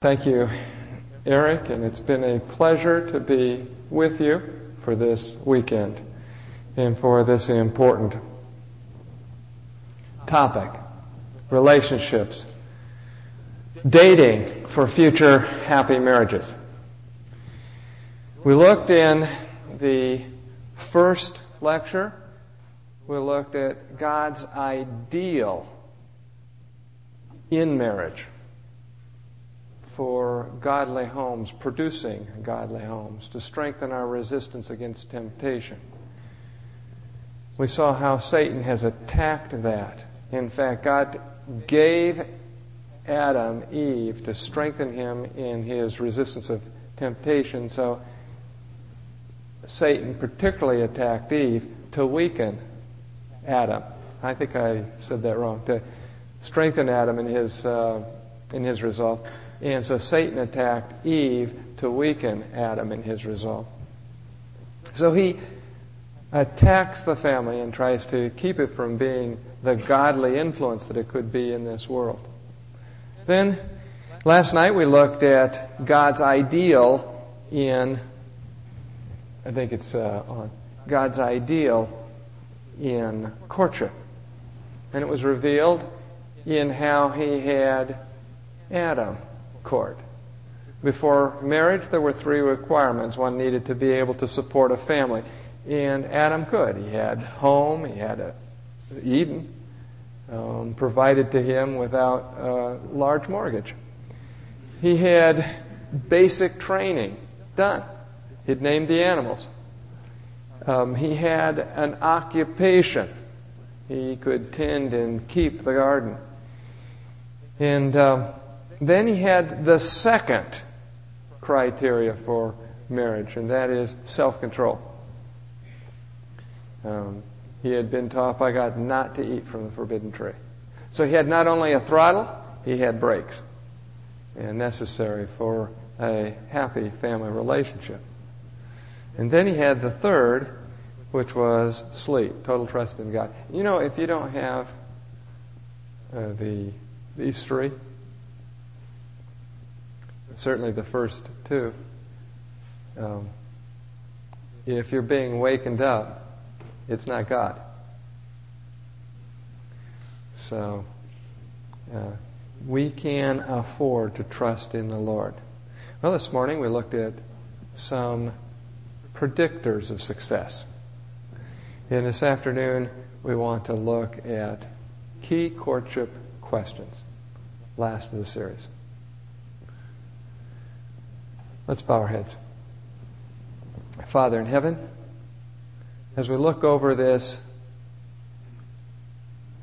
Thank you, Eric, and it's been a pleasure to be with you for this weekend and for this important topic relationships, dating for future happy marriages. We looked in the first lecture, we looked at God's ideal in marriage for godly homes, producing godly homes, to strengthen our resistance against temptation. We saw how Satan has attacked that. In fact, God gave Adam Eve to strengthen him in his resistance of temptation, so Satan particularly attacked Eve to weaken Adam. I think I said that wrong. To strengthen Adam in his uh, in his resolve. And so Satan attacked Eve to weaken Adam in his resolve. So he attacks the family and tries to keep it from being the godly influence that it could be in this world. Then, last night we looked at God's ideal in, I think it's uh, on, God's ideal in courtship. And it was revealed in how he had Adam court. Before marriage, there were three requirements. One needed to be able to support a family. And Adam could. He had home, he had a Eden um, provided to him without a large mortgage. He had basic training done. He'd named the animals. Um, he had an occupation. He could tend and keep the garden. And um, then he had the second criteria for marriage, and that is self control. Um, he had been taught by God not to eat from the forbidden tree. So he had not only a throttle, he had brakes, and necessary for a happy family relationship. And then he had the third, which was sleep, total trust in God. You know, if you don't have uh, the these three, certainly the first two. Um, if you're being wakened up, it's not God. So, uh, we can afford to trust in the Lord. Well, this morning we looked at some predictors of success. And this afternoon we want to look at key courtship questions. Last of the series. Let's bow our heads. Father in heaven, as we look over this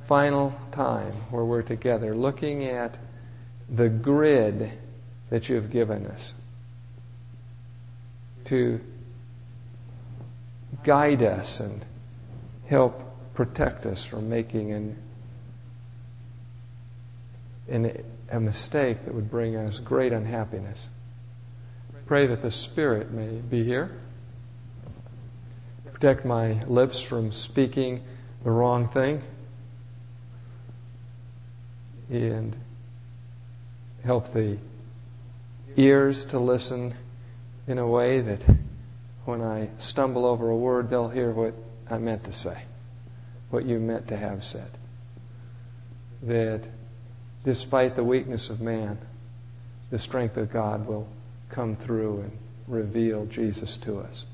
final time where we're together, looking at the grid that you have given us to guide us and help protect us from making an, an, a mistake that would bring us great unhappiness. Pray that the Spirit may be here. Protect my lips from speaking the wrong thing. And help the ears to listen in a way that when I stumble over a word, they'll hear what I meant to say, what you meant to have said. That despite the weakness of man, the strength of God will come through and reveal Jesus to us.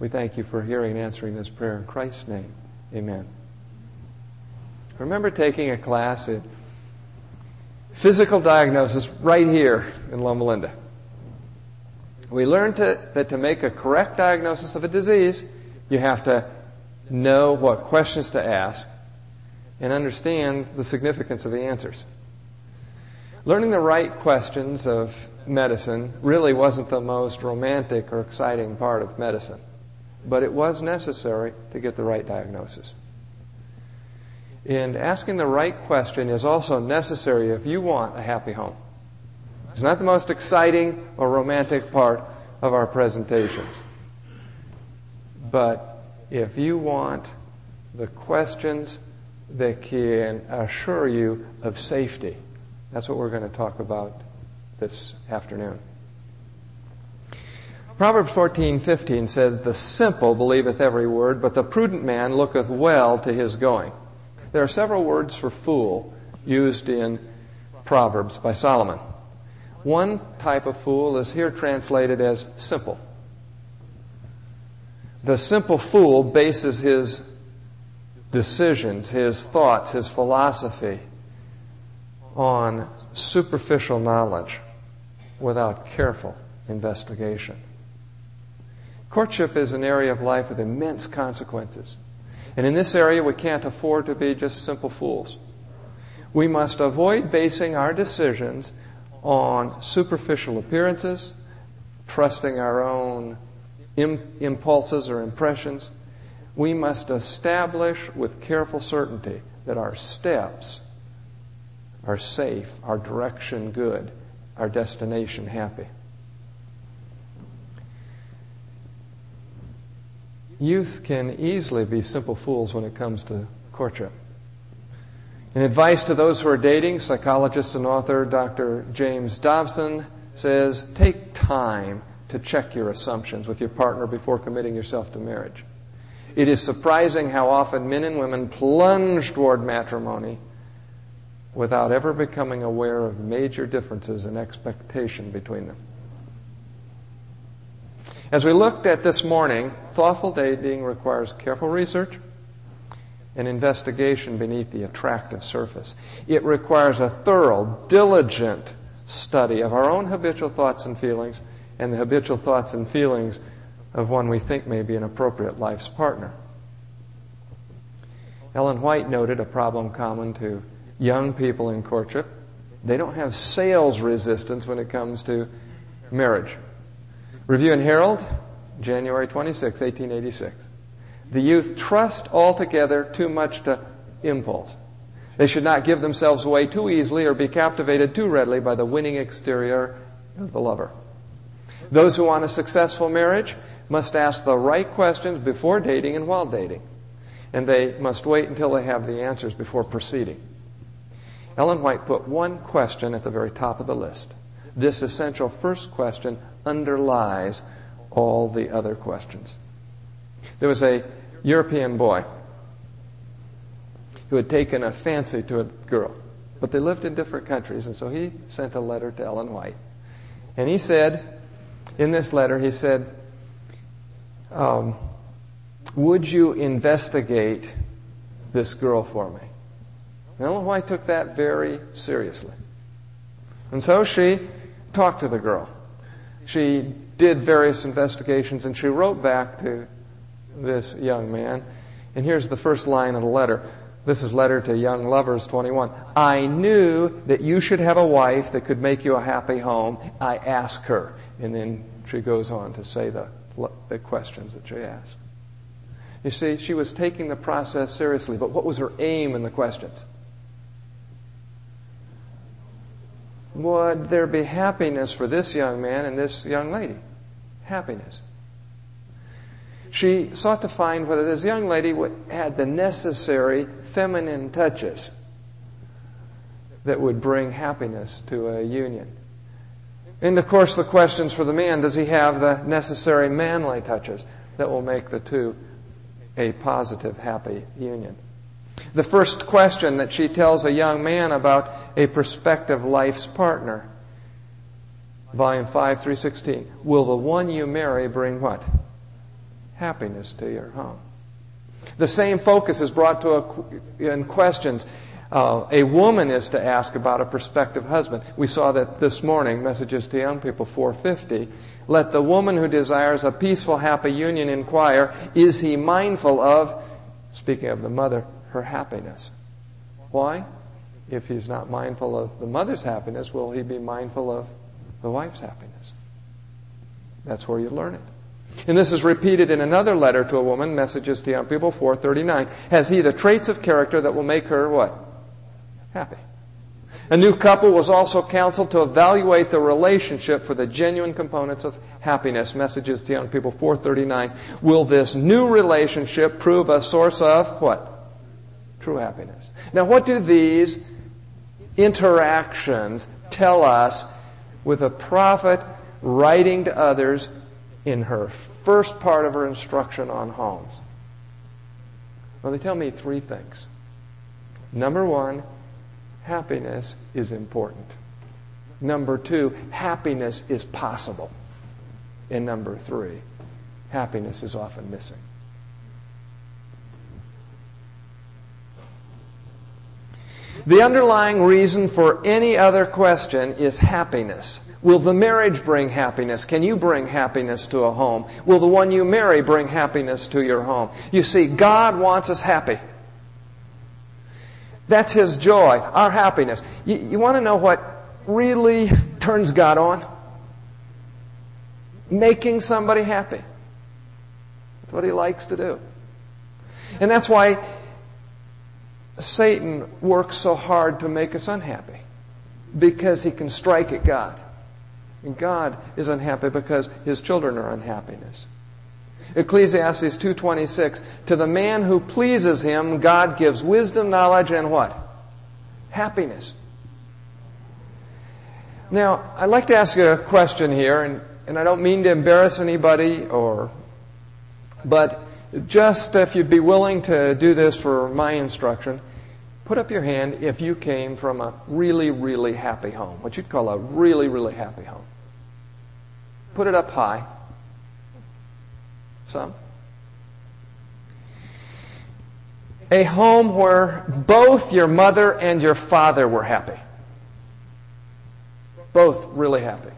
We thank you for hearing and answering this prayer in Christ's name. Amen. Remember taking a class in physical diagnosis right here in Loma Linda. We learned to, that to make a correct diagnosis of a disease, you have to know what questions to ask and understand the significance of the answers. Learning the right questions of medicine really wasn't the most romantic or exciting part of medicine, but it was necessary to get the right diagnosis. And asking the right question is also necessary if you want a happy home. It's not the most exciting or romantic part of our presentations. But if you want the questions that can assure you of safety, that's what we're going to talk about this afternoon. Proverbs 14:15 says, "The simple believeth every word, but the prudent man looketh well to his going." There are several words for fool used in Proverbs by Solomon. One type of fool is here translated as simple. The simple fool bases his decisions, his thoughts, his philosophy on superficial knowledge without careful investigation. Courtship is an area of life with immense consequences. And in this area, we can't afford to be just simple fools. We must avoid basing our decisions on superficial appearances, trusting our own impulses or impressions. We must establish with careful certainty that our steps are safe, our direction good, our destination happy. Youth can easily be simple fools when it comes to courtship. In advice to those who are dating, psychologist and author Dr. James Dobson says take time to check your assumptions with your partner before committing yourself to marriage. It is surprising how often men and women plunge toward matrimony without ever becoming aware of major differences in expectation between them. As we looked at this morning, thoughtful dating requires careful research and investigation beneath the attractive surface. It requires a thorough, diligent study of our own habitual thoughts and feelings and the habitual thoughts and feelings of one we think may be an appropriate life's partner. Ellen White noted a problem common to young people in courtship. They don't have sales resistance when it comes to marriage. Review and Herald, January 26, 1886. The youth trust altogether too much to impulse. They should not give themselves away too easily or be captivated too readily by the winning exterior of the lover. Those who want a successful marriage must ask the right questions before dating and while dating. And they must wait until they have the answers before proceeding. Ellen White put one question at the very top of the list. This essential first question underlies all the other questions. There was a European boy who had taken a fancy to a girl, but they lived in different countries, and so he sent a letter to Ellen White. And he said, in this letter, he said, um, Would you investigate this girl for me? Ellen White took that very seriously. And so she talked to the girl she did various investigations and she wrote back to this young man. And here's the first line of the letter. This is letter to young lovers 21. I knew that you should have a wife that could make you a happy home. I asked her. And then she goes on to say the, the questions that she asked. You see, she was taking the process seriously, but what was her aim in the questions? Would there be happiness for this young man and this young lady? Happiness. She sought to find whether this young lady had the necessary feminine touches that would bring happiness to a union. And of course, the questions for the man does he have the necessary manly touches that will make the two a positive, happy union? The first question that she tells a young man about a prospective life's partner. Volume 5, 316. Will the one you marry bring what? Happiness to your home. The same focus is brought to a, in questions. Uh, a woman is to ask about a prospective husband. We saw that this morning, Messages to Young People 450. Let the woman who desires a peaceful, happy union inquire, is he mindful of, speaking of the mother, her happiness. Why? If he's not mindful of the mother's happiness, will he be mindful of the wife's happiness? That's where you learn it. And this is repeated in another letter to a woman, Messages to Young People 439. Has he the traits of character that will make her what? Happy. A new couple was also counseled to evaluate the relationship for the genuine components of happiness. Messages to Young People 439. Will this new relationship prove a source of what? True happiness. Now, what do these interactions tell us with a prophet writing to others in her first part of her instruction on homes? Well, they tell me three things. Number one, happiness is important. Number two, happiness is possible. And number three, happiness is often missing. The underlying reason for any other question is happiness. Will the marriage bring happiness? Can you bring happiness to a home? Will the one you marry bring happiness to your home? You see, God wants us happy. That's His joy, our happiness. You, you want to know what really turns God on? Making somebody happy. That's what He likes to do. And that's why Satan works so hard to make us unhappy. Because he can strike at God. And God is unhappy because his children are unhappiness. Ecclesiastes 2:26 To the man who pleases him God gives wisdom, knowledge and what? Happiness. Now, I'd like to ask you a question here and, and I don't mean to embarrass anybody or but just if you'd be willing to do this for my instruction, put up your hand if you came from a really, really happy home, what you'd call a really, really happy home. Put it up high. Some. A home where both your mother and your father were happy. Both really happy.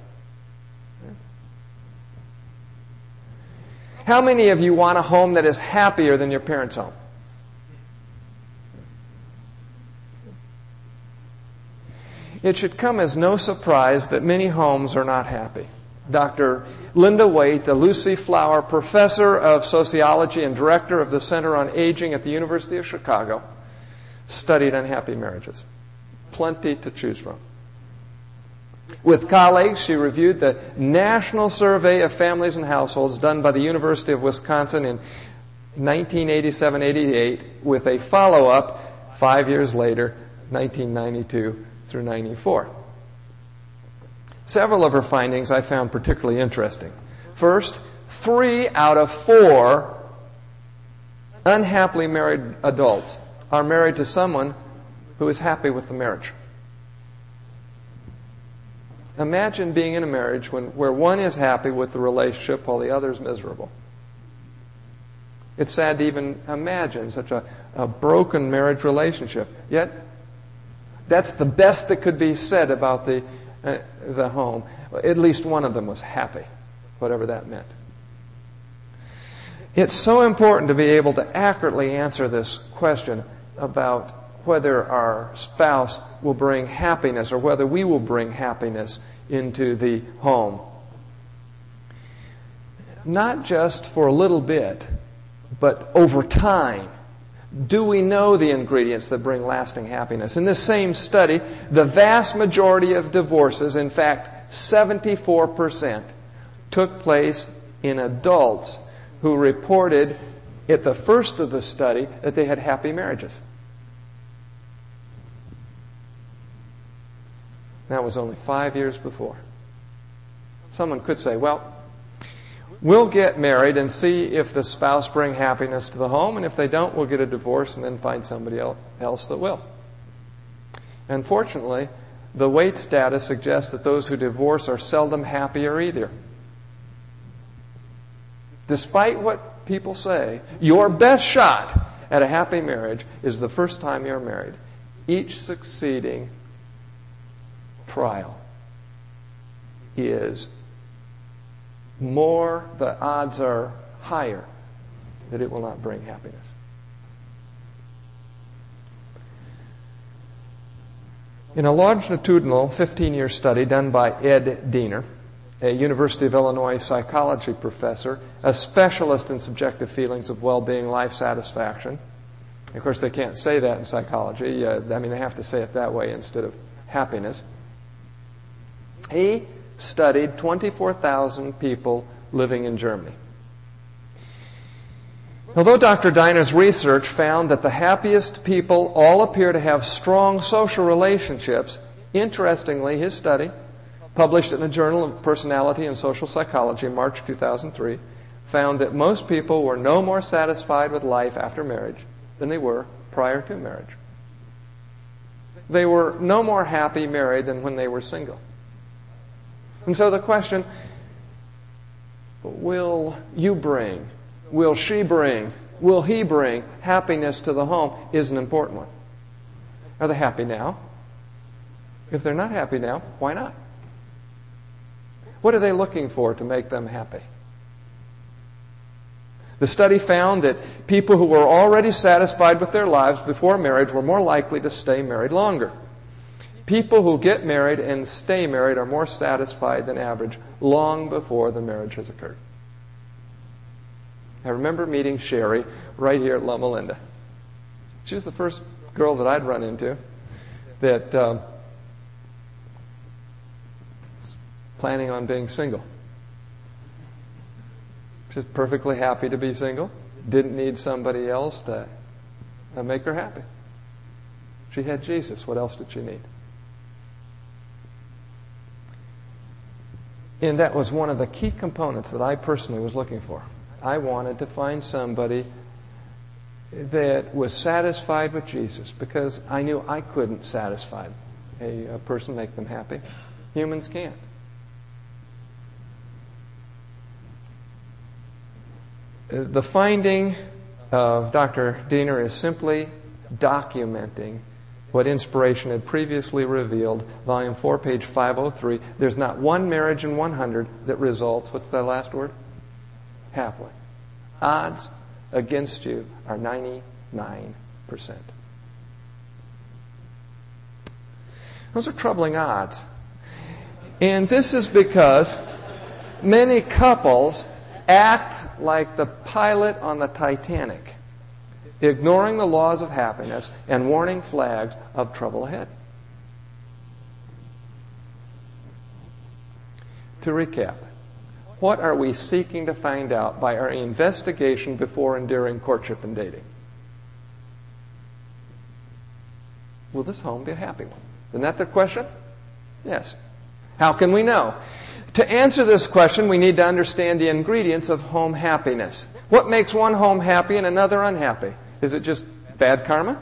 How many of you want a home that is happier than your parents' home? It should come as no surprise that many homes are not happy. Dr. Linda Waite, the Lucy Flower Professor of Sociology and Director of the Center on Aging at the University of Chicago, studied unhappy marriages. Plenty to choose from. With colleagues, she reviewed the National Survey of Families and Households done by the University of Wisconsin in 1987-88 with a follow-up five years later, 1992 through 94. Several of her findings I found particularly interesting. First, three out of four unhappily married adults are married to someone who is happy with the marriage. Imagine being in a marriage when, where one is happy with the relationship while the other is miserable. It's sad to even imagine such a, a broken marriage relationship. Yet, that's the best that could be said about the, uh, the home. At least one of them was happy, whatever that meant. It's so important to be able to accurately answer this question about whether our spouse will bring happiness or whether we will bring happiness into the home. Not just for a little bit, but over time do we know the ingredients that bring lasting happiness? In this same study, the vast majority of divorces, in fact, 74%, took place in adults who reported at the first of the study that they had happy marriages. That was only five years before. Someone could say, well, We'll get married and see if the spouse bring happiness to the home, and if they don't, we'll get a divorce and then find somebody else that will. Unfortunately, the Waite data suggests that those who divorce are seldom happier either. Despite what people say, your best shot at a happy marriage is the first time you're married. Each succeeding trial is more the odds are higher that it will not bring happiness. In a longitudinal 15 year study done by Ed Diener, a University of Illinois psychology professor, a specialist in subjective feelings of well being, life satisfaction. Of course, they can't say that in psychology. Uh, I mean, they have to say it that way instead of happiness. He studied 24,000 people living in Germany. Although Dr. Diener's research found that the happiest people all appear to have strong social relationships, interestingly, his study, published in the Journal of Personality and Social Psychology March 2003, found that most people were no more satisfied with life after marriage than they were prior to marriage. They were no more happy married than when they were single. And so the question will you bring, will she bring, will he bring happiness to the home is an important one. Are they happy now? If they're not happy now, why not? What are they looking for to make them happy? The study found that people who were already satisfied with their lives before marriage were more likely to stay married longer. People who get married and stay married are more satisfied than average long before the marriage has occurred. I remember meeting Sherry right here at Loma Linda. She was the first girl that I'd run into that um, was planning on being single. She's perfectly happy to be single. Didn't need somebody else to make her happy. She had Jesus. What else did she need? And that was one of the key components that I personally was looking for. I wanted to find somebody that was satisfied with Jesus because I knew I couldn't satisfy a, a person, make them happy. Humans can't. The finding of Dr. Diener is simply documenting what inspiration had previously revealed. Volume 4, page 503. There's not one marriage in 100 that results, what's that last word? Happily. Odds against you are 99%. Those are troubling odds. And this is because many couples act like the pilot on the Titanic, ignoring the laws of happiness and warning flags of trouble ahead. To recap, what are we seeking to find out by our investigation before and during courtship and dating? Will this home be a happy one? Isn't that the question? Yes. How can we know? To answer this question, we need to understand the ingredients of home happiness. What makes one home happy and another unhappy? Is it just bad karma?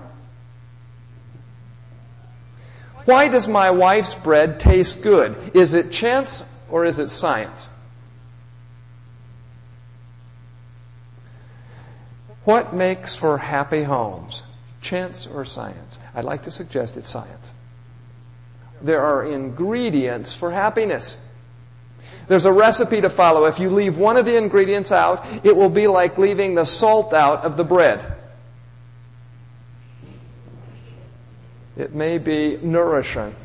Why does my wife's bread taste good? Is it chance or is it science? What makes for happy homes? Chance or science? I'd like to suggest it's science. There are ingredients for happiness. There's a recipe to follow. If you leave one of the ingredients out, it will be like leaving the salt out of the bread. It may be nourishing,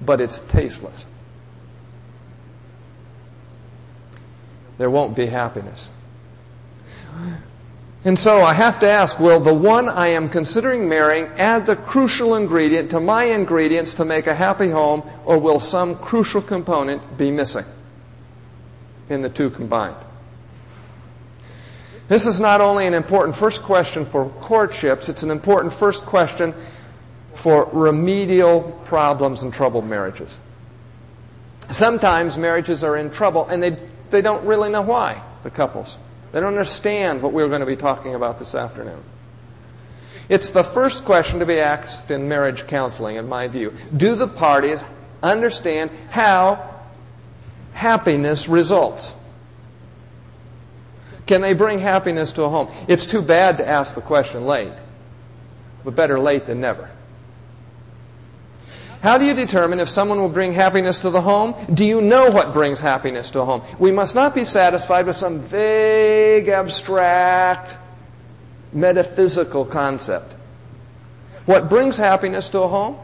but it's tasteless. There won't be happiness. And so I have to ask will the one I am considering marrying add the crucial ingredient to my ingredients to make a happy home, or will some crucial component be missing in the two combined? This is not only an important first question for courtships, it's an important first question for remedial problems and troubled marriages. Sometimes marriages are in trouble and they, they don't really know why, the couples. They don't understand what we're going to be talking about this afternoon. It's the first question to be asked in marriage counseling, in my view. Do the parties understand how happiness results? Can they bring happiness to a home? It's too bad to ask the question late, but better late than never. How do you determine if someone will bring happiness to the home? Do you know what brings happiness to a home? We must not be satisfied with some vague, abstract, metaphysical concept. What brings happiness to a home?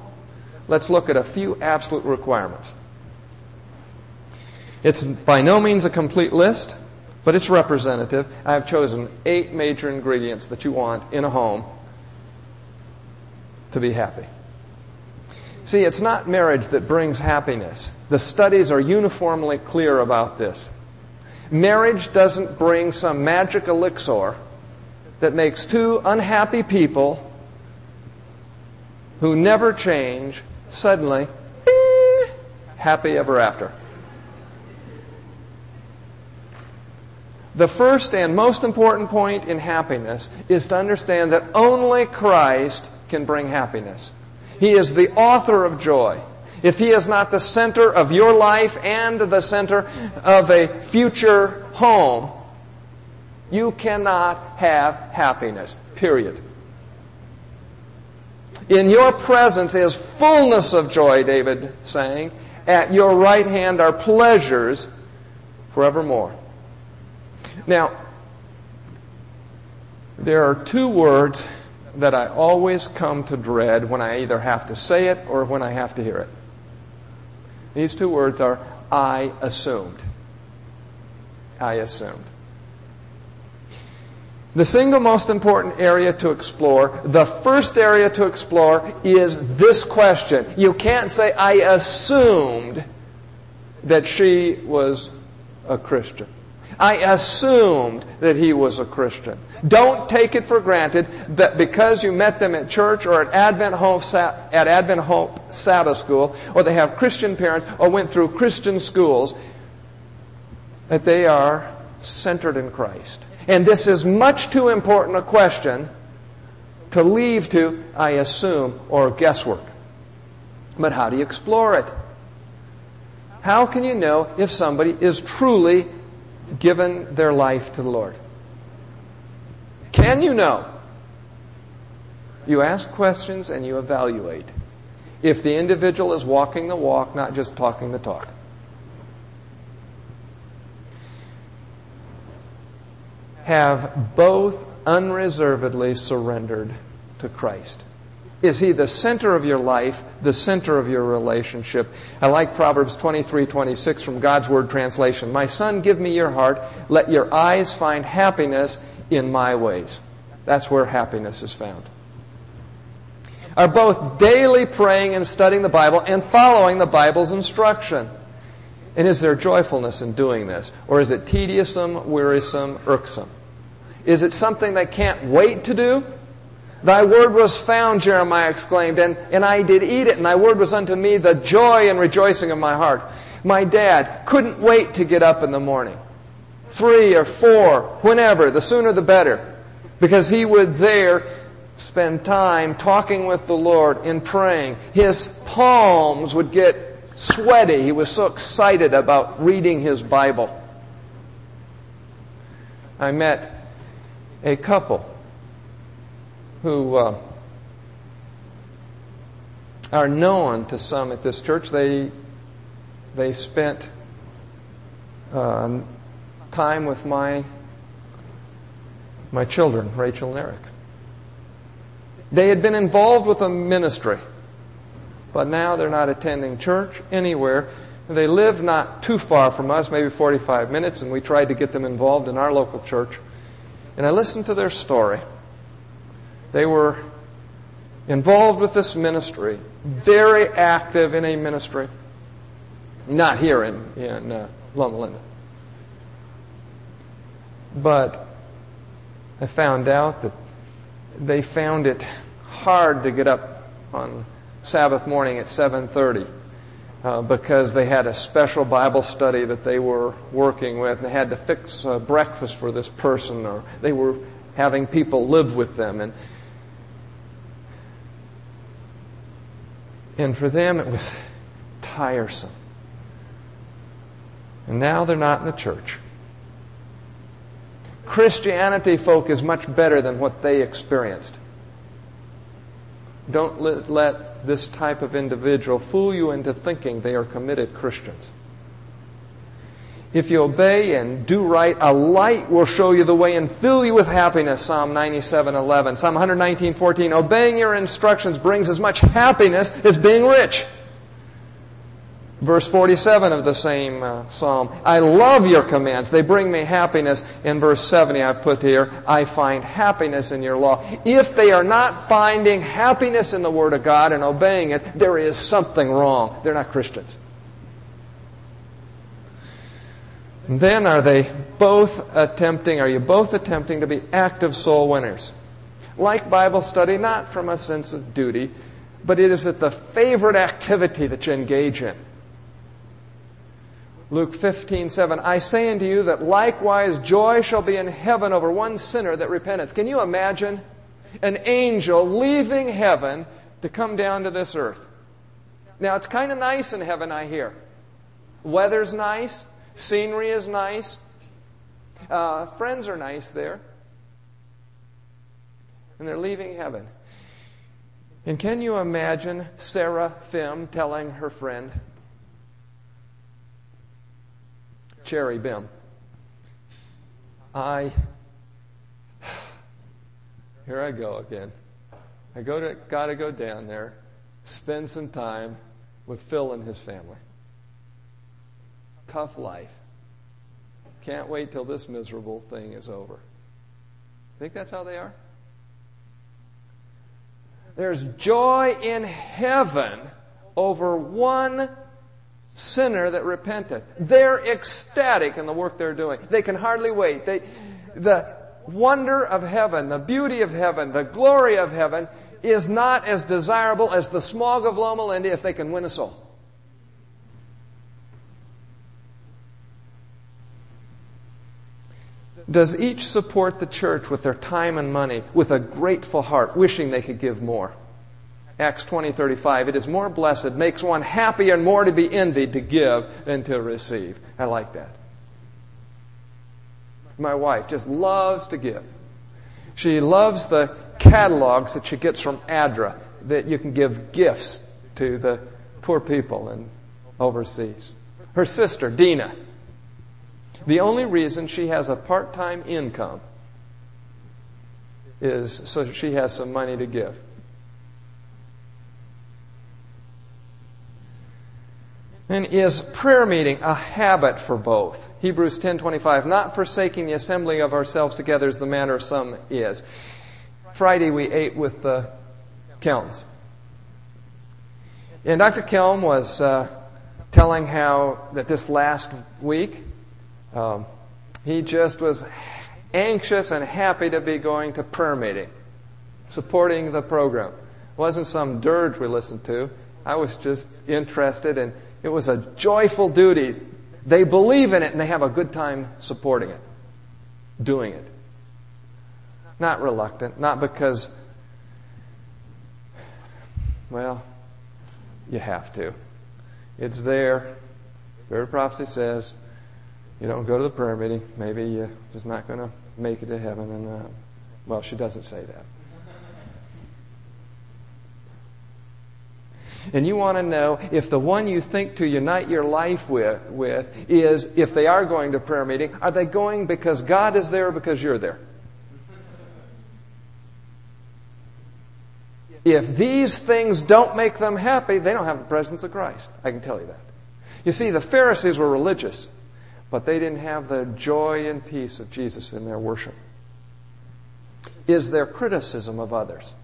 Let's look at a few absolute requirements. It's by no means a complete list, but it's representative. I have chosen eight major ingredients that you want in a home to be happy. See, it's not marriage that brings happiness. The studies are uniformly clear about this. Marriage doesn't bring some magic elixir that makes two unhappy people who never change suddenly bing, happy ever after. The first and most important point in happiness is to understand that only Christ can bring happiness. He is the author of joy. If He is not the center of your life and the center of a future home, you cannot have happiness. Period. In your presence is fullness of joy, David saying. At your right hand are pleasures forevermore. Now, there are two words that I always come to dread when I either have to say it or when I have to hear it. These two words are I assumed. I assumed. The single most important area to explore, the first area to explore is this question. You can't say, I assumed that she was a Christian. I assumed that he was a Christian. Don't take it for granted that because you met them at church or at Advent Hope, at Advent Hope Sabbath School, or they have Christian parents, or went through Christian schools, that they are centered in Christ. And this is much too important a question to leave to, I assume, or guesswork. But how do you explore it? How can you know if somebody is truly given their life to the Lord? Can you know? You ask questions and you evaluate. If the individual is walking the walk, not just talking the talk. Have both unreservedly surrendered to Christ. Is he the center of your life, the center of your relationship? I like Proverbs 23, 26 from God's Word translation. My son, give me your heart. Let your eyes find happiness in my ways. That's where happiness is found. Are both daily praying and studying the Bible and following the Bible's instruction? And is there joyfulness in doing this? Or is it tedious,some wearisome, irksome? Is it something they can't wait to do? Thy word was found, Jeremiah exclaimed, and, and I did eat it, and thy word was unto me the joy and rejoicing of my heart. My dad couldn't wait to get up in the morning. Three or four, whenever, the sooner the better. Because he would there spend time talking with the Lord and praying. His palms would get sweaty. He was so excited about reading his Bible. I met a couple who uh, are known to some at this church. They they spent uh, time with my my children, Rachel and Eric. They had been involved with a ministry, but now they're not attending church anywhere. They live not too far from us, maybe 45 minutes, and we tried to get them involved in our local church. And I listened to their story. They were involved with this ministry, very active in a ministry. Not here in, in uh, Loma Linda. But I found out that they found it hard to get up on Sabbath morning at 7:30 uh, because they had a special Bible study that they were working with. And They had to fix uh, breakfast for this person, or they were having people live with them, and And for them, it was tiresome. And now they're not in the church. Christianity, folk, is much better than what they experienced. Don't let, this type of individual fool you into thinking they are committed Christians. If you obey and do right, a light will show you the way and fill you with happiness. Psalm 97:11. Psalm 119:14. Obeying your instructions brings as much happiness as being rich. Verse 47 of the same uh, psalm. I love your commands. They bring me happiness. In verse 70 I put here, I find happiness in your law. If they are not finding happiness in the Word of God and obeying it, there is something wrong. They're not Christians. Then are they both attempting, are you both attempting to be active soul winners? Like Bible study, not from a sense of duty, but it is the favorite activity that you engage in. Luke 15, 7. I say unto you that likewise joy shall be in heaven over one sinner that repenteth. Can you imagine an angel leaving heaven to come down to this earth? Now, it's kind of nice in heaven, I hear. Weather's nice, scenery is nice, uh, friends are nice there. And they're leaving heaven. And can you imagine Sarah Seraphim telling her friend, Cherry Bim. I, here I go again. I go to, got to go down there, spend some time with Phil and his family. Tough life. Can't wait till this miserable thing is over. Think that's how they are? There's joy in heaven over one sinner that repenteth. They're ecstatic in the work they're doing. They can hardly wait. They, the wonder of heaven, the beauty of heaven, the glory of heaven is not as desirable as the smog of Loma Linda if they can win a soul. Does each support the church with their time and money with a grateful heart, wishing they could give more? Acts 20, 35. It is more blessed, makes one happy and more to be envied to give than to receive. I like that. My wife just loves to give. She loves the catalogs that she gets from ADRA that you can give gifts to the poor people and overseas. Her sister, Dina. The only reason she has a part time income is so she has some money to give. And is prayer meeting a habit for both? Hebrews 10:25, not forsaking the assembling of ourselves together as the manner of some is. Friday we ate with the Kelms. And Dr. Kelm was uh, telling how that this last week um, he just was anxious and happy to be going to prayer meeting, supporting the program. It wasn't some dirge we listened to. I was just interested and it was a joyful duty. They believe in it and they have a good time supporting it, doing it. Not reluctant, not because, well, you have to. It's there. Of prophecy says, you don't go to the prayer meeting, maybe you're just not going to make it to heaven. And uh, well, she doesn't say that. And you want to know if the one you think to unite your life with, with is, if they are going to prayer meeting, are they going because God is there or because you're there? If these things don't make them happy, they don't have the presence of Christ. I can tell you that. You see, the Pharisees were religious, but they didn't have the joy and peace of Jesus in their worship. Is there criticism of others?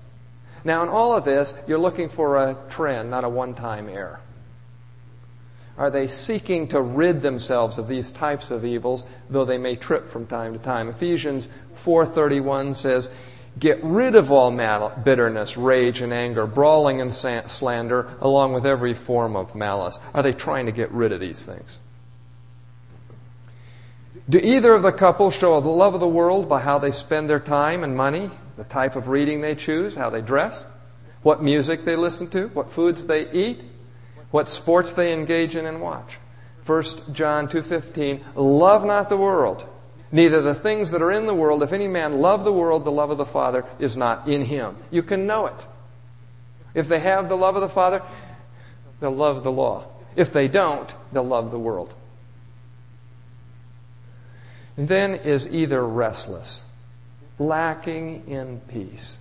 Now, in all of this, you're looking for a trend, not a one time error. Are they seeking to rid themselves of these types of evils, though they may trip from time to time? Ephesians 4:31 says, "Get rid of all bitterness, rage and anger, brawling and slander, along with every form of malice." Are they trying to get rid of these things? Do either of the couple show the love of the world by how they spend their time and money? the type of reading they choose, how they dress, what music they listen to, what foods they eat, what sports they engage in and watch. 1 John 2:15 Love not the world, neither the things that are in the world. If any man love the world, the love of the Father is not in him. You can know it. If they have the love of the Father, they'll love the law. If they don't, they'll love the world. Then is either restless lacking in peace.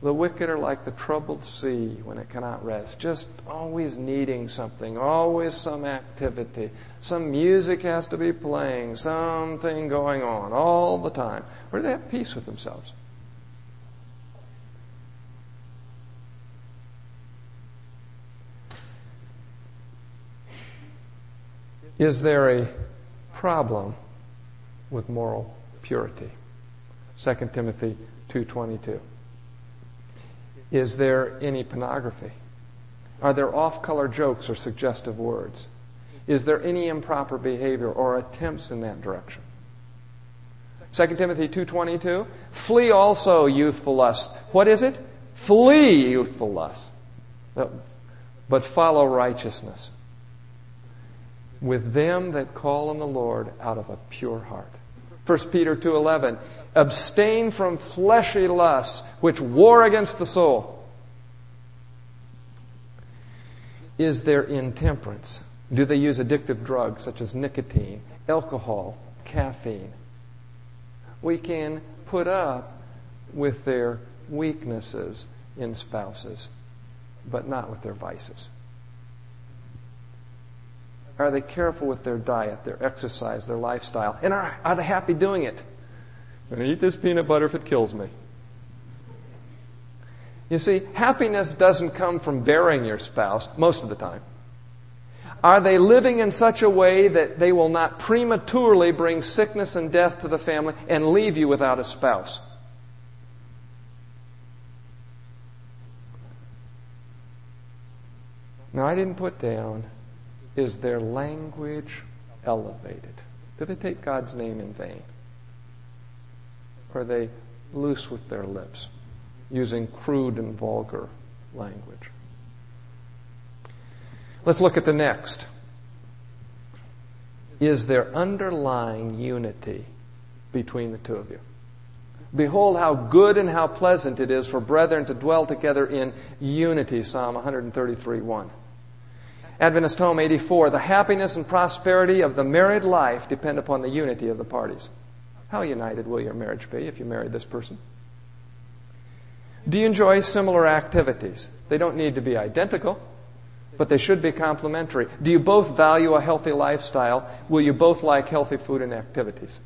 The wicked are like the troubled sea when it cannot rest, just always needing something, always some activity. Some music has to be playing, something going on all the time. Where do they have peace with themselves? Is there a problem with moral purity? 2 Timothy 2:22. Is there any pornography? Are there off-color jokes or suggestive words? Is there any improper behavior or attempts in that direction? 2 Timothy 2:22 Flee also youthful lust. What is it? Flee youthful lust. But follow righteousness with them that call on the Lord out of a pure heart. 1 Peter 2:11 Abstain from fleshy lusts which war against the soul. Is there intemperance? Do they use addictive drugs such as nicotine, alcohol, caffeine? We can put up with their weaknesses in spouses, but not with their vices. Are they careful with their diet, their exercise, their lifestyle? And are, are they happy doing it? I'm going to eat this peanut butter if it kills me. You see, happiness doesn't come from burying your spouse most of the time. Are they living in such a way that they will not prematurely bring sickness and death to the family and leave you without a spouse? Now, I didn't put down, is their language elevated? Do they take God's name in vain? Or are they loose with their lips? using crude and vulgar language. Let's look at the next. Is there underlying unity between the two of you? Behold, how good and how pleasant it is for brethren to dwell together in unity. Psalm 133 1. Adventist Home 84. The happiness and prosperity of the married life depend upon the unity of the parties. How united will your marriage be if you marry this person? Do you enjoy similar activities? They don't need to be identical, but they should be complementary. Do you both value a healthy lifestyle? Will you both like healthy food and activities?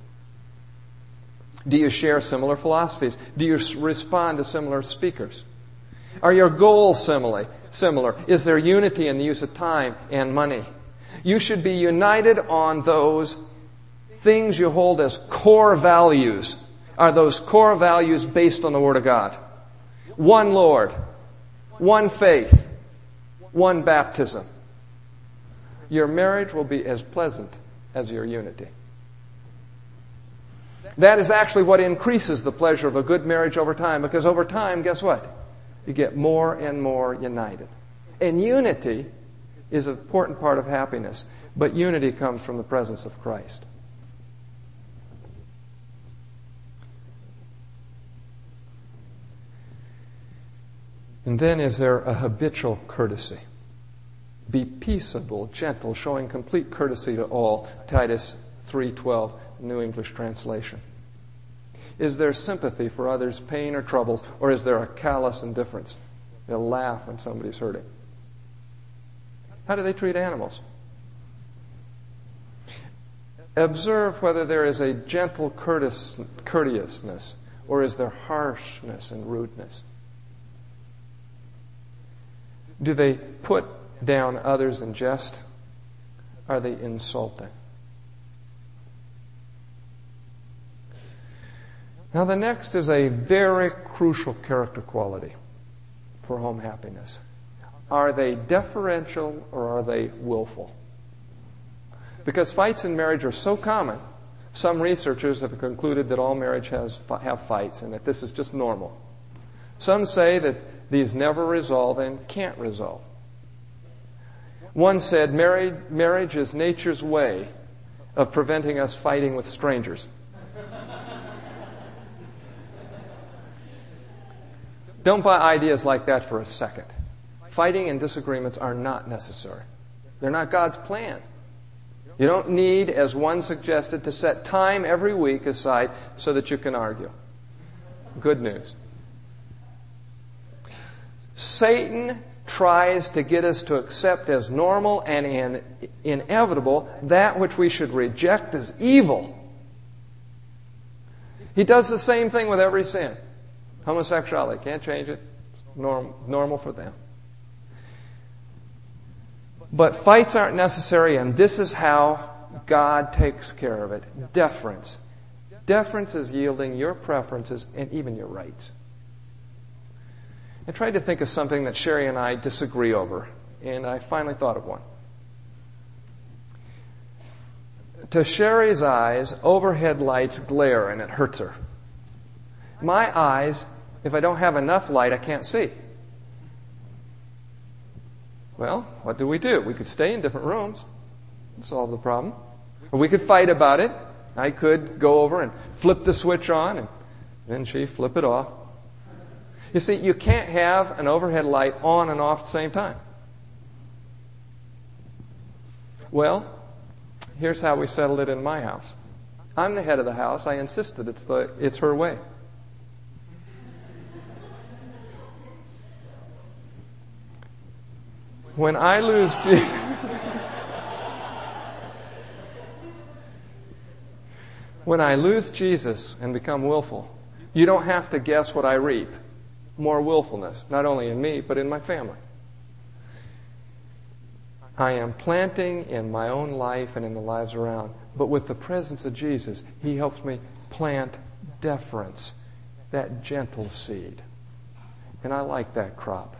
Do you share similar philosophies? Do you respond to similar speakers? Are your goals similar? Similar. Is there unity in the use of time and money? You should be united on those things you hold as core values. Are those core values based on the Word of God? One Lord, one faith, one baptism. Your marriage will be as pleasant as your unity. That is actually what increases the pleasure of a good marriage over time because over time, guess what? You get more and more united. And unity is an important part of happiness, but unity comes from the presence of Christ. And then is there a habitual courtesy? Be peaceable, gentle, showing complete courtesy to all. Titus 3:12, New English Translation. Is there sympathy for others' pain or troubles, or is there a callous indifference? They'll laugh when somebody's hurting. How do they treat animals? Observe whether there is a gentle courteousness, or is there harshness and rudeness. Do they put down others in jest? Are they insulting? Now, the next is a very crucial character quality for home happiness. Are they deferential or are they willful? Because fights in marriage are so common, some researchers have concluded that all marriage has have fights and that this is just normal. Some say that these never resolve and can't resolve. One said, marriage is nature's way of preventing us fighting with strangers. Don't buy ideas like that for a second. Fighting and disagreements are not necessary. They're not God's plan. You don't need, as one suggested, to set time every week aside so that you can argue. Good news. Satan tries to get us to accept as normal and in, inevitable that which we should reject as evil. He does the same thing with every sin. Homosexuality, can't change it. It's norm, normal for them. But fights aren't necessary, and this is how God takes care of it. Deference. Deference is yielding your preferences and even your rights. I tried to think of something that Sherry and I disagree over, and I finally thought of one. To Sherry's eyes, overhead lights glare and it hurts her. My eyes, if I don't have enough light, I can't see. Well, what do we do? We could stay in different rooms and solve the problem. Or we could fight about it. I could go over and flip the switch on and then she flip it off. You see, you can't have an overhead light on and off at the same time. Well, here's how we settled it in my house. I'm the head of the house. I insisted it's, the, it's her way. When I lose Jesus, when I lose Jesus and become willful, you don't have to guess what I reap. More willfulness, not only in me, but in my family. I am planting in my own life and in the lives around. But with the presence of Jesus, He helps me plant deference, that gentle seed. And I like that crop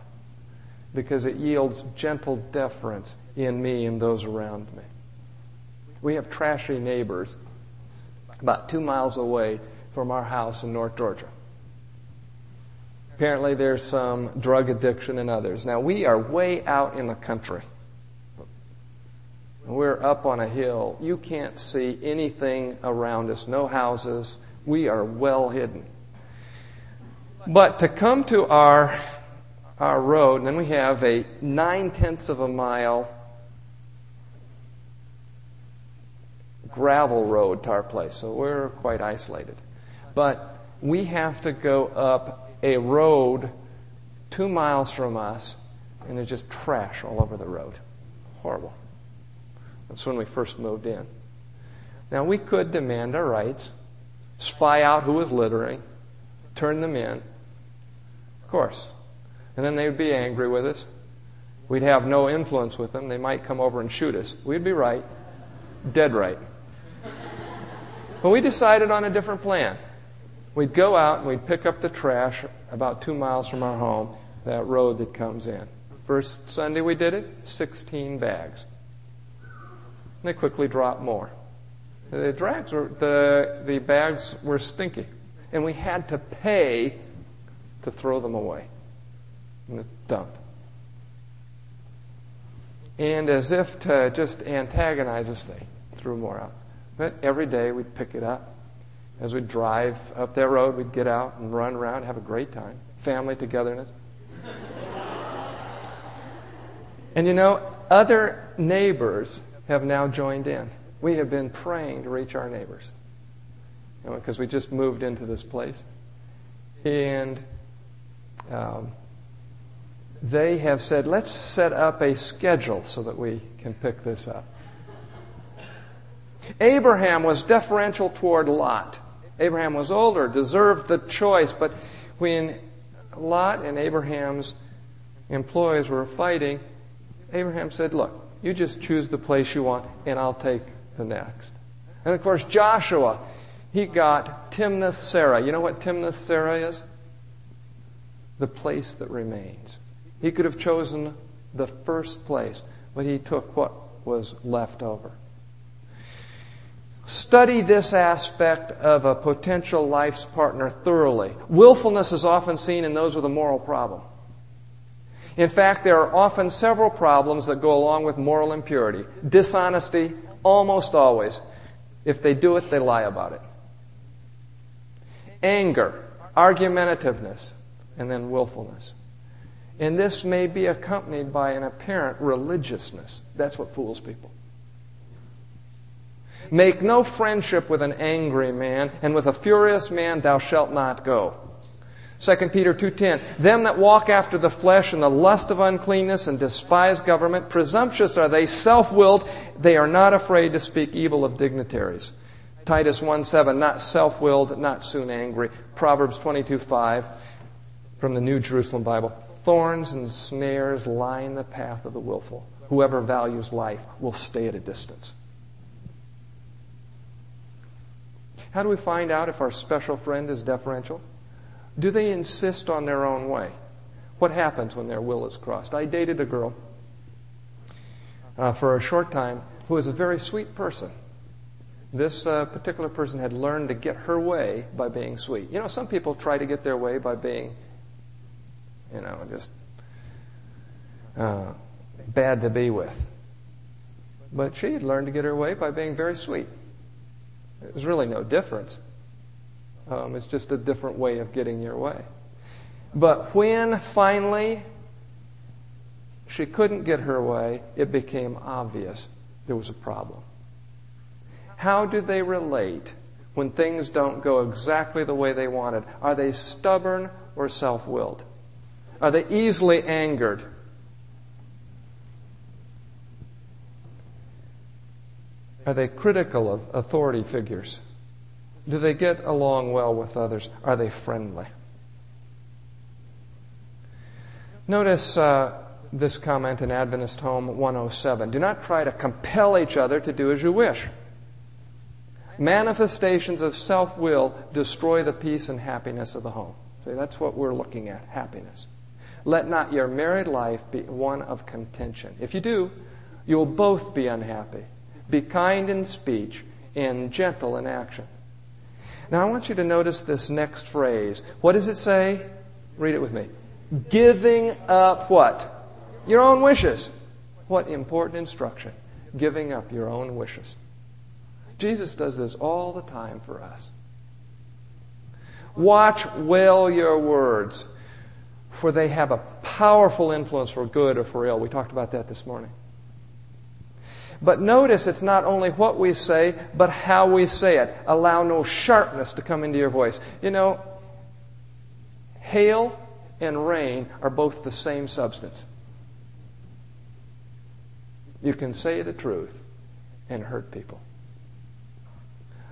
because it yields gentle deference in me and those around me. We have trashy neighbors about two miles away from our house in North Georgia. Apparently, there's some drug addiction and others. Now, we are way out in the country. We're up on a hill. You can't see anything around us, no houses. We are well hidden. But to come to our our road, and then we have a nine tenths of a mile gravel road to our place, so we're quite isolated. But we have to go up a road two miles from us, and there's just trash all over the road. Horrible. That's when we first moved in. Now, we could demand our rights, spy out who was littering, turn them in. Of course, and then they would be angry with us. We'd have no influence with them. They might come over and shoot us. We'd be right. Dead right. But we decided on a different plan. We'd go out and we'd pick up the trash about two miles from our home, that road that comes in. First Sunday we did it, 16 bags. And they quickly dropped more. The, drags were, the, the bags were stinky. And we had to pay to throw them away the dump. And as if to just antagonize us, they threw more out. But every day we'd pick it up. As we'd drive up that road, we'd get out and run around, have a great time. Family togetherness. and you know, other neighbors have now joined in. We have been praying to reach our neighbors. Because you know, we just moved into this place. And um, they have said, let's set up a schedule so that we can pick this up. Abraham was deferential toward Lot. Abraham was older, deserved the choice, but when Lot and Abraham's employees were fighting, Abraham said, Look, you just choose the place you want, and I'll take the next. And of course, Joshua, he got Timnath Serah. You know what Timnath Serah is? The place that remains. He could have chosen the first place, but he took what was left over. Study this aspect of a potential life's partner thoroughly. Willfulness is often seen in those with a moral problem. In fact, there are often several problems that go along with moral impurity. Dishonesty, almost always. If they do it, they lie about it. Anger, argumentativeness, and then willfulness. And this may be accompanied by an apparent religiousness. That's what fools people. Make no friendship with an angry man, and with a furious man thou shalt not go. 2 Peter 2:10 Them that walk after the flesh and the lust of uncleanness and despise government presumptuous are they self-willed they are not afraid to speak evil of dignitaries. Titus 1:7 Not self-willed not soon angry. Proverbs 22:5 from the New Jerusalem Bible. Thorns and snares line the path of the willful. Whoever values life will stay at a distance. How do we find out if our special friend is deferential? Do they insist on their own way? What happens when their will is crossed? I dated a girl uh, for a short time who was a very sweet person. This uh, particular person had learned to get her way by being sweet. You know, some people try to get their way by being, you know, just uh, bad to be with. But she had learned to get her way by being very sweet. There's really no difference. Um, it's just a different way of getting your way. But when finally she couldn't get her way, it became obvious there was a problem. How do they relate when things don't go exactly the way they wanted? Are they stubborn or self willed? Are they easily angered? Are they critical of authority figures? Do they get along well with others? Are they friendly? Notice uh, this comment in Adventist Home 107. Do not try to compel each other to do as you wish. Manifestations of self will destroy the peace and happiness of the home. See, that's what we're looking at happiness. Let not your married life be one of contention. If you do, you will both be unhappy. Be kind in speech and gentle in action. Now, I want you to notice this next phrase. What does it say? Read it with me. Giving up what? Your own wishes. What important instruction. Giving up your own wishes. Jesus does this all the time for us. Watch well your words, for they have a powerful influence for good or for ill. We talked about that this morning. But notice it's not only what we say, but how we say it. Allow no sharpness to come into your voice. You know, hail and rain are both the same substance. You can say the truth and hurt people.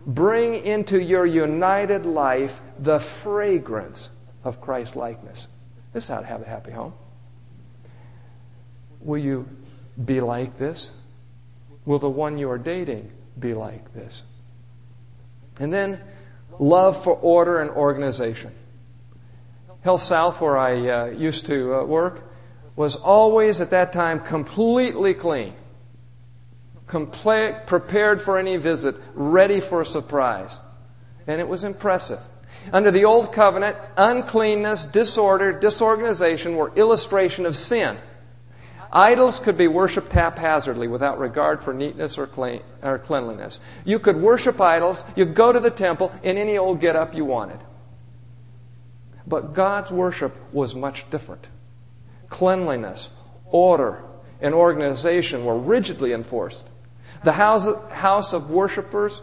Bring into your united life the fragrance of Christ likeness. This is how to have a happy home. Will you be like this? Will the one you are dating be like this? And then, love for order and organization. Health South, where I uh, used to uh, work, was always at that time completely clean, complete, prepared for any visit, ready for a surprise. And it was impressive. Under the Old Covenant, uncleanness, disorder, disorganization were illustration of sin. Idols could be worshipped haphazardly without regard for neatness or, clean, or cleanliness. You could worship idols, you go to the temple in any old get up you wanted. But God's worship was much different. Cleanliness, order, and organization were rigidly enforced. The house, house of worshippers,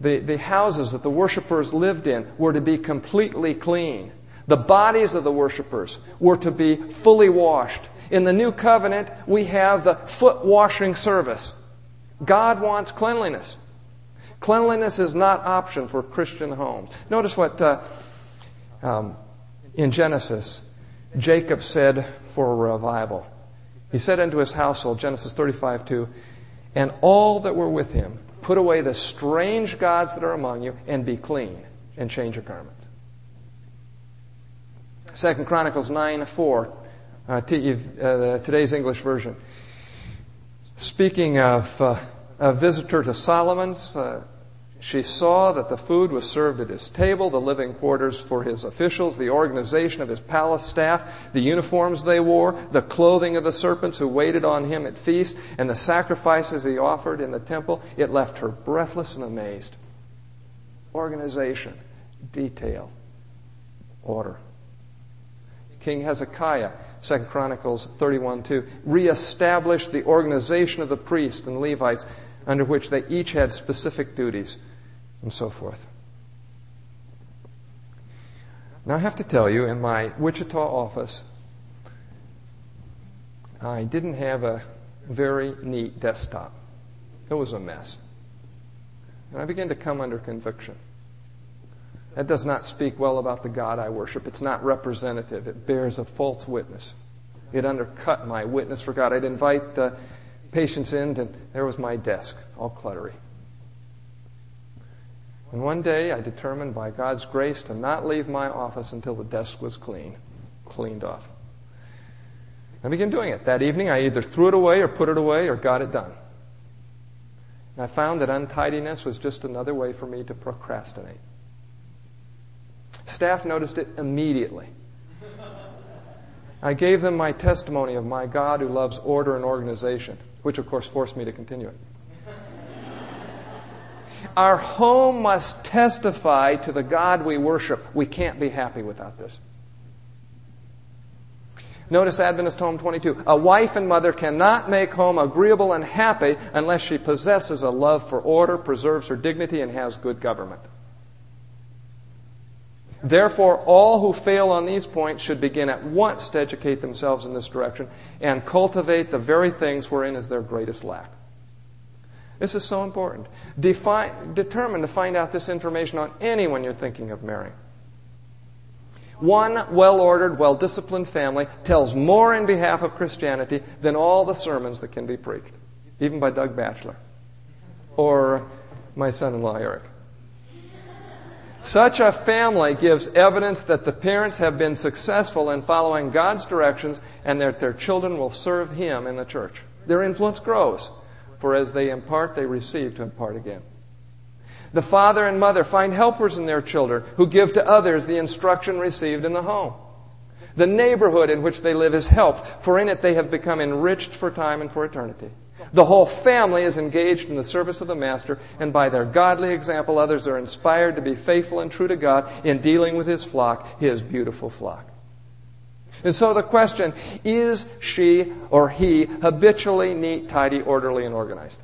the, the houses that the worshippers lived in, were to be completely clean. The bodies of the worshippers were to be fully washed. In the new covenant, we have the foot washing service. God wants cleanliness. Cleanliness is not option for Christian homes. Notice what uh, um, in Genesis Jacob said for a revival. He said unto his household, Genesis 35 2, and all that were with him, put away the strange gods that are among you, and be clean, and change your garments. Second Chronicles 9 4 uh, t- uh, today's English version. Speaking of uh, a visitor to Solomon's, uh, she saw that the food was served at his table, the living quarters for his officials, the organization of his palace staff, the uniforms they wore, the clothing of the servants who waited on him at feasts, and the sacrifices he offered in the temple. It left her breathless and amazed. Organization, detail, order. King Hezekiah 2 Chronicles 31 2, reestablished the organization of the priests and Levites under which they each had specific duties and so forth. Now, I have to tell you, in my Wichita office, I didn't have a very neat desktop. It was a mess. And I began to come under conviction. That does not speak well about the God I worship. It's not representative. It bears a false witness. It undercut my witness for God. I'd invite the patients in, and there was my desk, all cluttery. And one day I determined by God's grace to not leave my office until the desk was clean, cleaned off. I began doing it. That evening I either threw it away or put it away or got it done. And I found that untidiness was just another way for me to procrastinate. Staff noticed it immediately. I gave them my testimony of my God who loves order and organization, which of course forced me to continue it. Our home must testify to the God we worship. We can't be happy without this. Notice Adventist Home 22. A wife and mother cannot make home agreeable and happy unless she possesses a love for order, preserves her dignity, and has good government. Therefore, all who fail on these points should begin at once to educate themselves in this direction and cultivate the very things wherein is their greatest lack. This is so important. Determine to find out this information on anyone you're thinking of marrying. One well ordered, well disciplined family tells more in behalf of Christianity than all the sermons that can be preached, even by Doug Batchelor or my son in law, Eric. Such a family gives evidence that the parents have been successful in following God's directions and that their children will serve Him in the church. Their influence grows, for as they impart, they receive to impart again. The father and mother find helpers in their children who give to others the instruction received in the home. The neighborhood in which they live is helped, for in it they have become enriched for time and for eternity. The whole family is engaged in the service of the Master, and by their godly example, others are inspired to be faithful and true to God in dealing with His flock, His beautiful flock. And so the question is she or he habitually neat, tidy, orderly, and organized?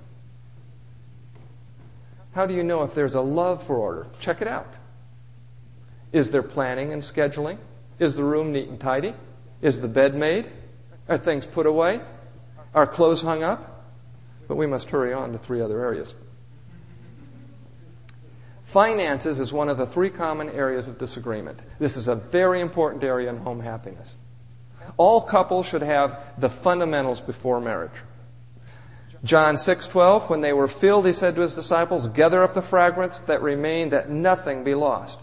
How do you know if there's a love for order? Check it out. Is there planning and scheduling? Is the room neat and tidy? Is the bed made? Are things put away? Are clothes hung up? But we must hurry on to three other areas. Finances is one of the three common areas of disagreement. This is a very important area in home happiness. All couples should have the fundamentals before marriage. John 6:12 when they were filled he said to his disciples gather up the fragments that remain that nothing be lost.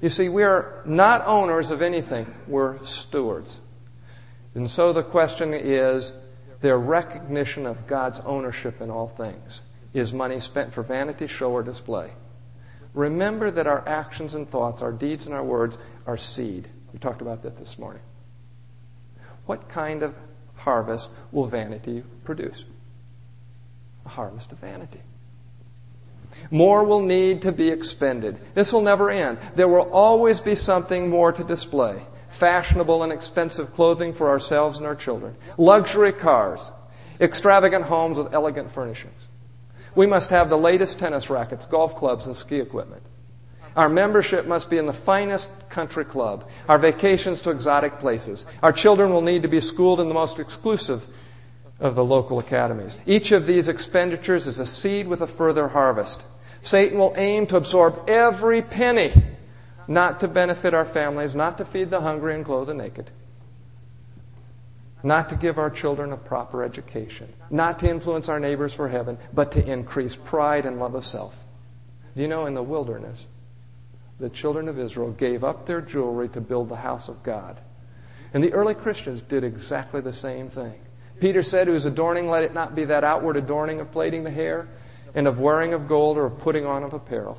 You see we are not owners of anything we're stewards. And so the question is their recognition of God's ownership in all things. Is money spent for vanity, show, or display? Remember that our actions and thoughts, our deeds and our words are seed. We talked about that this morning. What kind of harvest will vanity produce? A harvest of vanity. More will need to be expended. This will never end. There will always be something more to display fashionable and expensive clothing for ourselves and our children, luxury cars, extravagant homes with elegant furnishings. We must have the latest tennis rackets, golf clubs, and ski equipment. Our membership must be in the finest country club. Our vacations to exotic places. Our children will need to be schooled in the most exclusive of the local academies. Each of these expenditures is a seed with a further harvest. Satan will aim to absorb every penny not to benefit our families, not to feed the hungry and clothe the naked, not to give our children a proper education, not to influence our neighbors for heaven, but to increase pride and love of self. Do you know, in the wilderness, the children of Israel gave up their jewelry to build the house of God. And the early Christians did exactly the same thing. Peter said, Whose adorning, let it not be that outward adorning of plaiting the hair, and of wearing of gold, or of putting on of apparel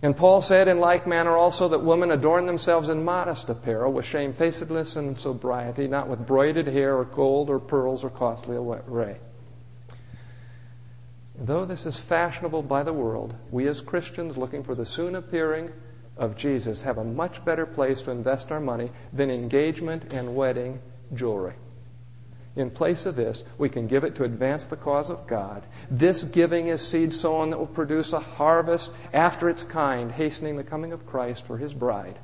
and Paul said in like manner also that women adorn themselves in modest apparel with shamefacedness and sobriety, not with broided hair or gold or pearls or costly array. Though this is fashionable by the world, we as Christians looking for the soon appearing of Jesus have a much better place to invest our money than engagement and wedding jewelry. In place of this, we can give it to advance the cause of God. This giving is seed sown that will produce a harvest after its kind, hastening the coming of Christ for his bride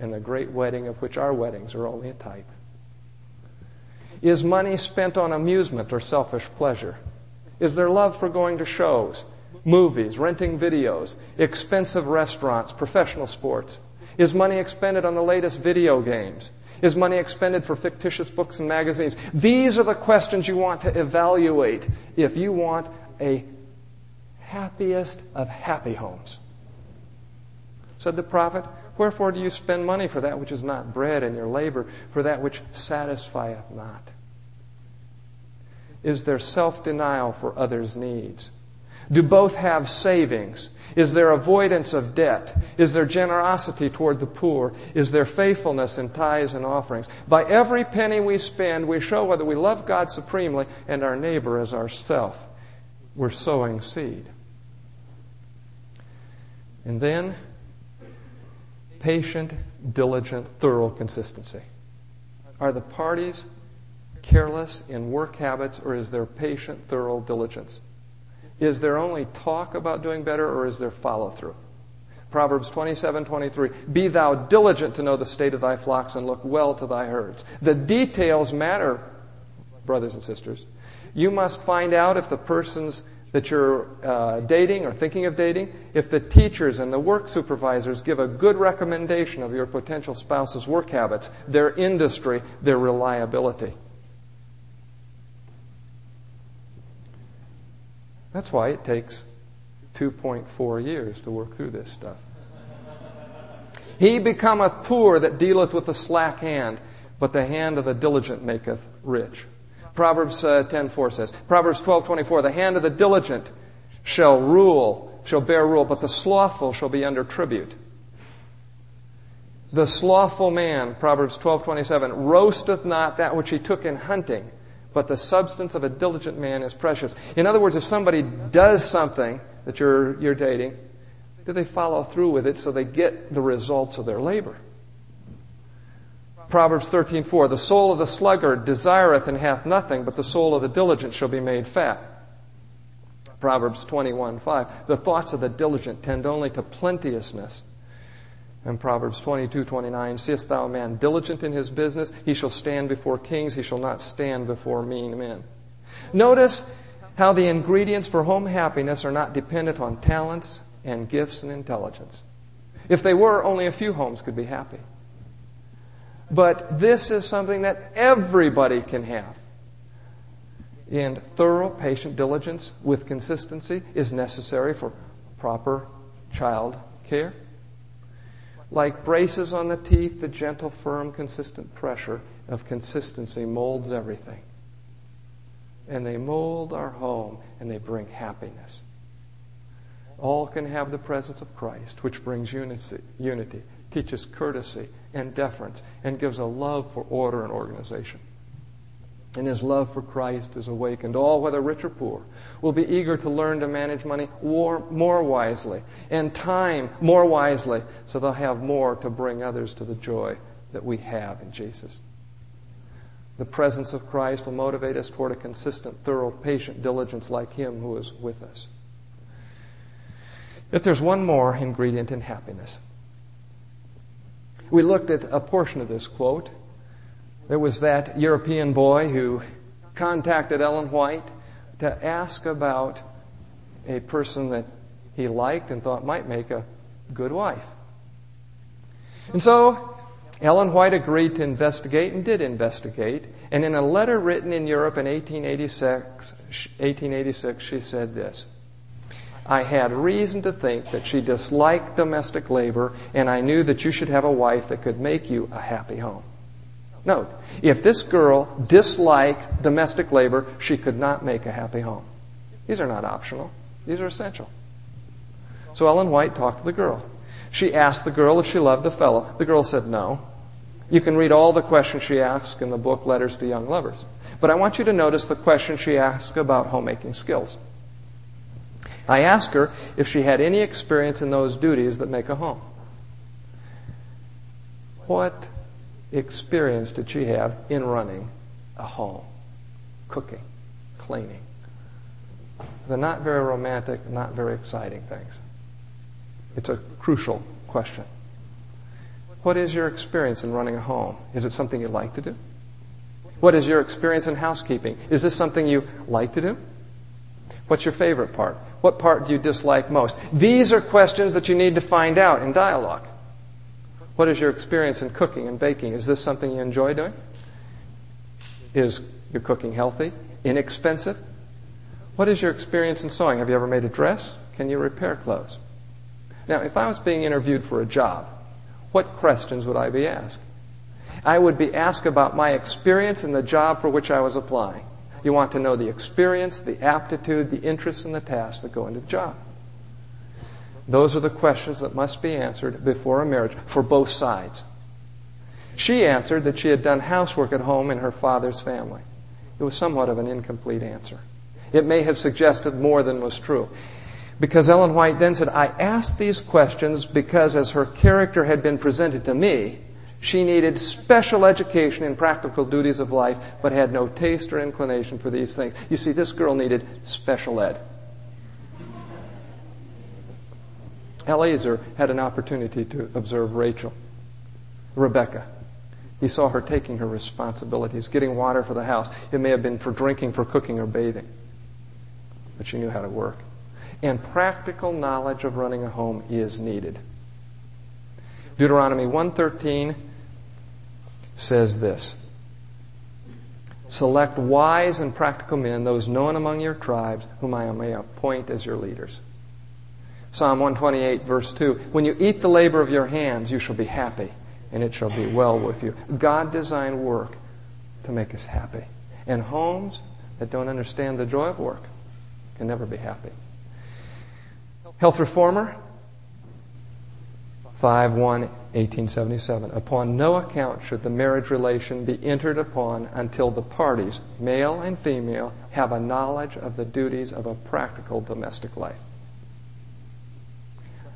and the great wedding of which our weddings are only a type. Is money spent on amusement or selfish pleasure? Is there love for going to shows, movies, renting videos, expensive restaurants, professional sports? Is money expended on the latest video games? Is money expended for fictitious books and magazines? These are the questions you want to evaluate if you want a happiest of happy homes. Said the prophet, Wherefore do you spend money for that which is not bread, and your labor for that which satisfieth not? Is there self denial for others' needs? Do both have savings? Is there avoidance of debt? Is there generosity toward the poor? Is there faithfulness in tithes and offerings? By every penny we spend, we show whether we love God supremely and our neighbor as ourself. We're sowing seed. And then, patient, diligent, thorough consistency. Are the parties careless in work habits, or is there patient, thorough diligence? Is there only talk about doing better, or is there follow through? Proverbs 27 23. Be thou diligent to know the state of thy flocks and look well to thy herds. The details matter, brothers and sisters. You must find out if the persons that you're uh, dating or thinking of dating, if the teachers and the work supervisors give a good recommendation of your potential spouse's work habits, their industry, their reliability. That's why it takes 2.4 years to work through this stuff. He becometh poor that dealeth with a slack hand, but the hand of the diligent maketh rich. Proverbs uh, 10:4 says. Proverbs 12:24, the hand of the diligent shall rule, shall bear rule, but the slothful shall be under tribute. The slothful man, Proverbs 12:27, roasteth not that which he took in hunting, but the substance of a diligent man is precious. In other words, if somebody does something that you're, you're dating, do they follow through with it so they get the results of their labor? Proverbs 13:4 The soul of the sluggard desireth and hath nothing, but the soul of the diligent shall be made fat. Proverbs 21:5 The thoughts of the diligent tend only to plenteousness, and Proverbs 22, 29, Seest thou a man diligent in his business? He shall stand before kings. He shall not stand before mean men. Notice how the ingredients for home happiness are not dependent on talents and gifts and intelligence. If they were, only a few homes could be happy. But this is something that everybody can have. And thorough, patient diligence with consistency is necessary for proper child care. Like braces on the teeth, the gentle, firm, consistent pressure of consistency molds everything. And they mold our home and they bring happiness. All can have the presence of Christ, which brings unity, unity teaches courtesy and deference, and gives a love for order and organization. And his love for Christ is awakened. All, whether rich or poor, will be eager to learn to manage money more wisely and time more wisely so they'll have more to bring others to the joy that we have in Jesus. The presence of Christ will motivate us toward a consistent, thorough, patient diligence like Him who is with us. If there's one more ingredient in happiness, we looked at a portion of this quote. There was that European boy who contacted Ellen White to ask about a person that he liked and thought might make a good wife. And so Ellen White agreed to investigate and did investigate. And in a letter written in Europe in 1886, 1886 she said this I had reason to think that she disliked domestic labor, and I knew that you should have a wife that could make you a happy home. Note, if this girl disliked domestic labor, she could not make a happy home. These are not optional, these are essential. So Ellen White talked to the girl. She asked the girl if she loved the fellow. The girl said no. You can read all the questions she asked in the book Letters to Young Lovers. But I want you to notice the question she asked about homemaking skills. I asked her if she had any experience in those duties that make a home. What experience that she have in running a home? Cooking, cleaning. They're not very romantic, not very exciting things. It's a crucial question. What is your experience in running a home? Is it something you like to do? What is your experience in housekeeping? Is this something you like to do? What's your favorite part? What part do you dislike most? These are questions that you need to find out in dialogue. What is your experience in cooking and baking? Is this something you enjoy doing? Is your cooking healthy? Inexpensive? What is your experience in sewing? Have you ever made a dress? Can you repair clothes? Now, if I was being interviewed for a job, what questions would I be asked? I would be asked about my experience in the job for which I was applying. You want to know the experience, the aptitude, the interests, and the tasks that go into the job. Those are the questions that must be answered before a marriage for both sides. She answered that she had done housework at home in her father's family. It was somewhat of an incomplete answer. It may have suggested more than was true. Because Ellen White then said, I asked these questions because as her character had been presented to me, she needed special education in practical duties of life, but had no taste or inclination for these things. You see, this girl needed special ed. Eliezer had an opportunity to observe Rachel, Rebecca. He saw her taking her responsibilities, getting water for the house. It may have been for drinking, for cooking, or bathing. But she knew how to work. And practical knowledge of running a home is needed. Deuteronomy 113 says this Select wise and practical men, those known among your tribes, whom I may appoint as your leaders. Psalm 128, verse 2 When you eat the labor of your hands, you shall be happy, and it shall be well with you. God designed work to make us happy. And homes that don't understand the joy of work can never be happy. Health reformer, 5 1 1877. Upon no account should the marriage relation be entered upon until the parties, male and female, have a knowledge of the duties of a practical domestic life.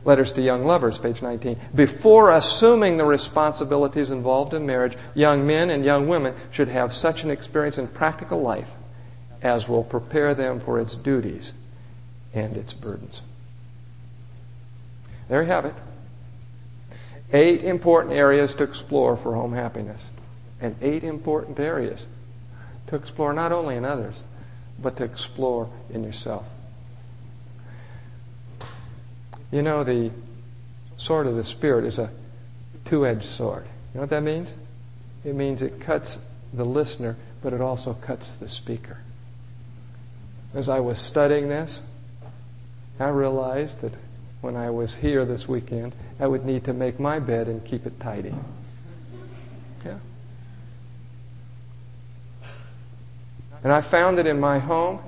Letters to Young Lovers, page 19. Before assuming the responsibilities involved in marriage, young men and young women should have such an experience in practical life as will prepare them for its duties and its burdens. There you have it. Eight important areas to explore for home happiness. And eight important areas to explore not only in others, but to explore in yourself. You know, the sword of the Spirit is a two edged sword. You know what that means? It means it cuts the listener, but it also cuts the speaker. As I was studying this, I realized that when I was here this weekend, I would need to make my bed and keep it tidy. Yeah. And I found it in my home.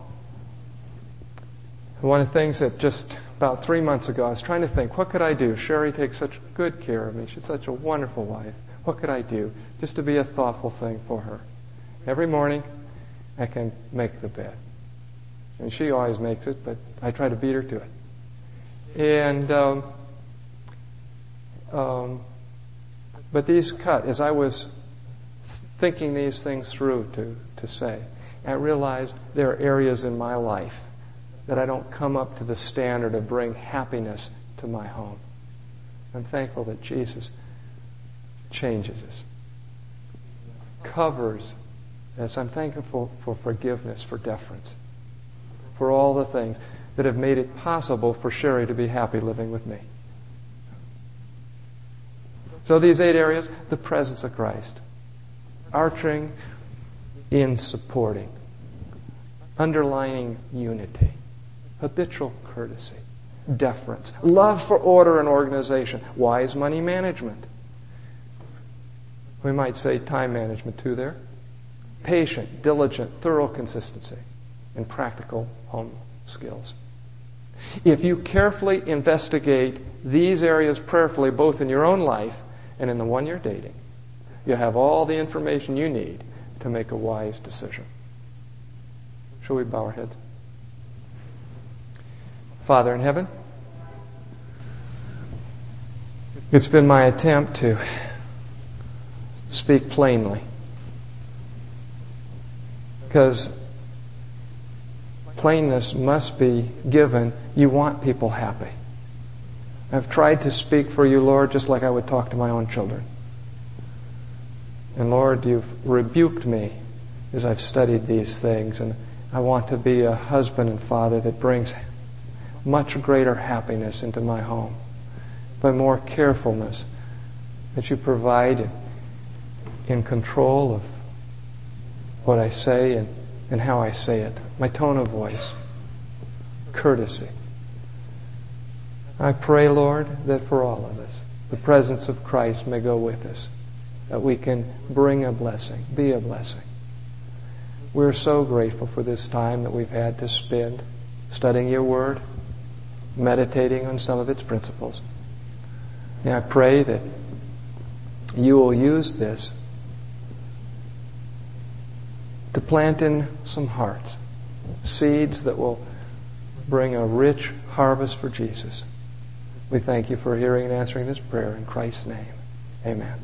One of the things that just about three months ago, I was trying to think, what could I do? Sherry takes such good care of me. She's such a wonderful wife. What could I do just to be a thoughtful thing for her? Every morning, I can make the bed. And she always makes it, but I try to beat her to it. And, um, um, but these cut, as I was thinking these things through to, to say, I realized there are areas in my life that I don't come up to the standard of bring happiness to my home. I'm thankful that Jesus changes us, covers us. I'm thankful for forgiveness, for deference, for all the things that have made it possible for Sherry to be happy living with me. So these eight areas, the presence of Christ, arching in supporting, underlining unity habitual courtesy, deference, love for order and organization, wise money management. We might say time management too there. Patient, diligent, thorough consistency, and practical home skills. If you carefully investigate these areas prayerfully, both in your own life and in the one you're dating, you have all the information you need to make a wise decision. Shall we bow our heads? Father in heaven, it's been my attempt to speak plainly. Because plainness must be given. You want people happy. I've tried to speak for you, Lord, just like I would talk to my own children. And Lord, you've rebuked me as I've studied these things. And I want to be a husband and father that brings much greater happiness into my home by more carefulness that you provide in control of what I say and, and how I say it, my tone of voice, courtesy. I pray, Lord, that for all of us, the presence of Christ may go with us, that we can bring a blessing, be a blessing. We're so grateful for this time that we've had to spend studying your word, meditating on some of its principles. And I pray that you will use this to plant in some hearts seeds that will bring a rich harvest for Jesus. We thank you for hearing and answering this prayer in Christ's name. Amen.